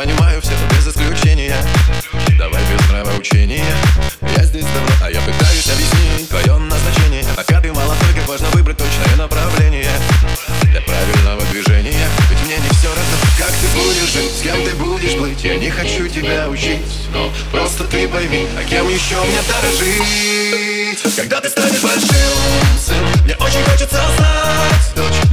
понимаю все без исключения. Давай без нравоучения Я здесь давно, а я пытаюсь объяснить твое назначение. Пока ты молодой, как важно выбрать точное направление Для правильного движения. Ведь мне не все равно, как ты будешь жить С кем ты будешь быть Я не хочу тебя учить Но просто ты пойми, а кем еще мне дорожить? Когда ты станешь большим, сын Мне очень хочется знать, дочь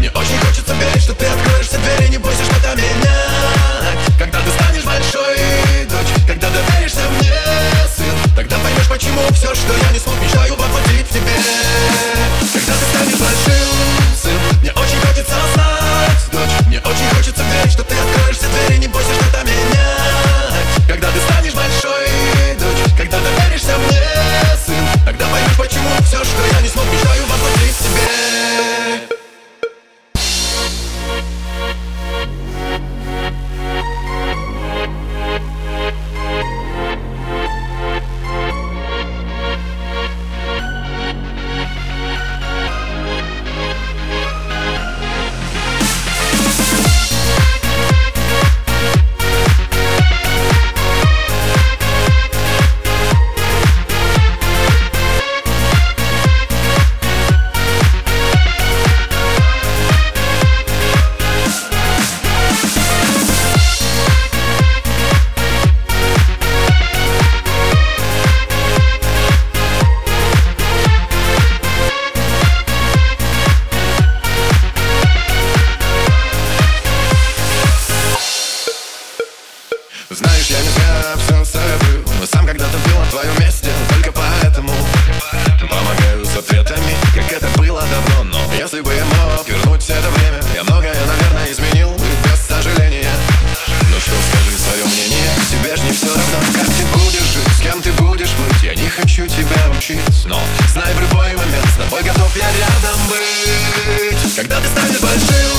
учить Но знай в любой момент С тобой готов я рядом быть. Когда ты станешь большим,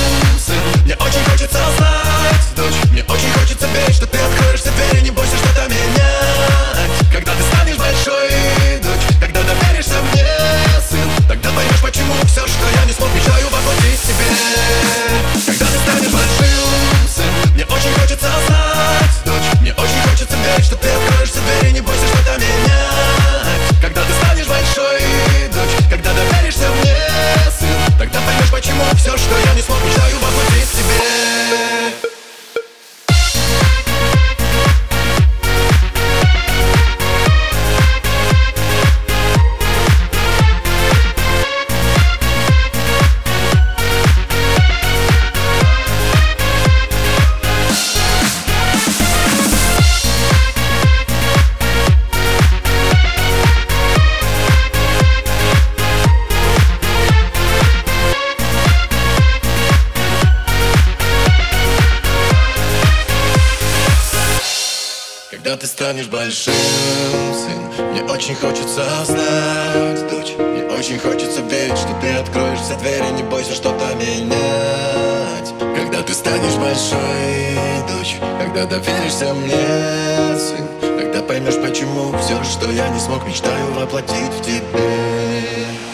Когда ты станешь большим, сын Мне очень хочется знать, дочь Мне очень хочется верить, что ты откроешь все двери Не бойся что-то менять. Когда ты станешь большой, дочь Когда доверишься мне, сын Тогда поймешь, почему все, что я не смог Мечтаю воплотить в тебе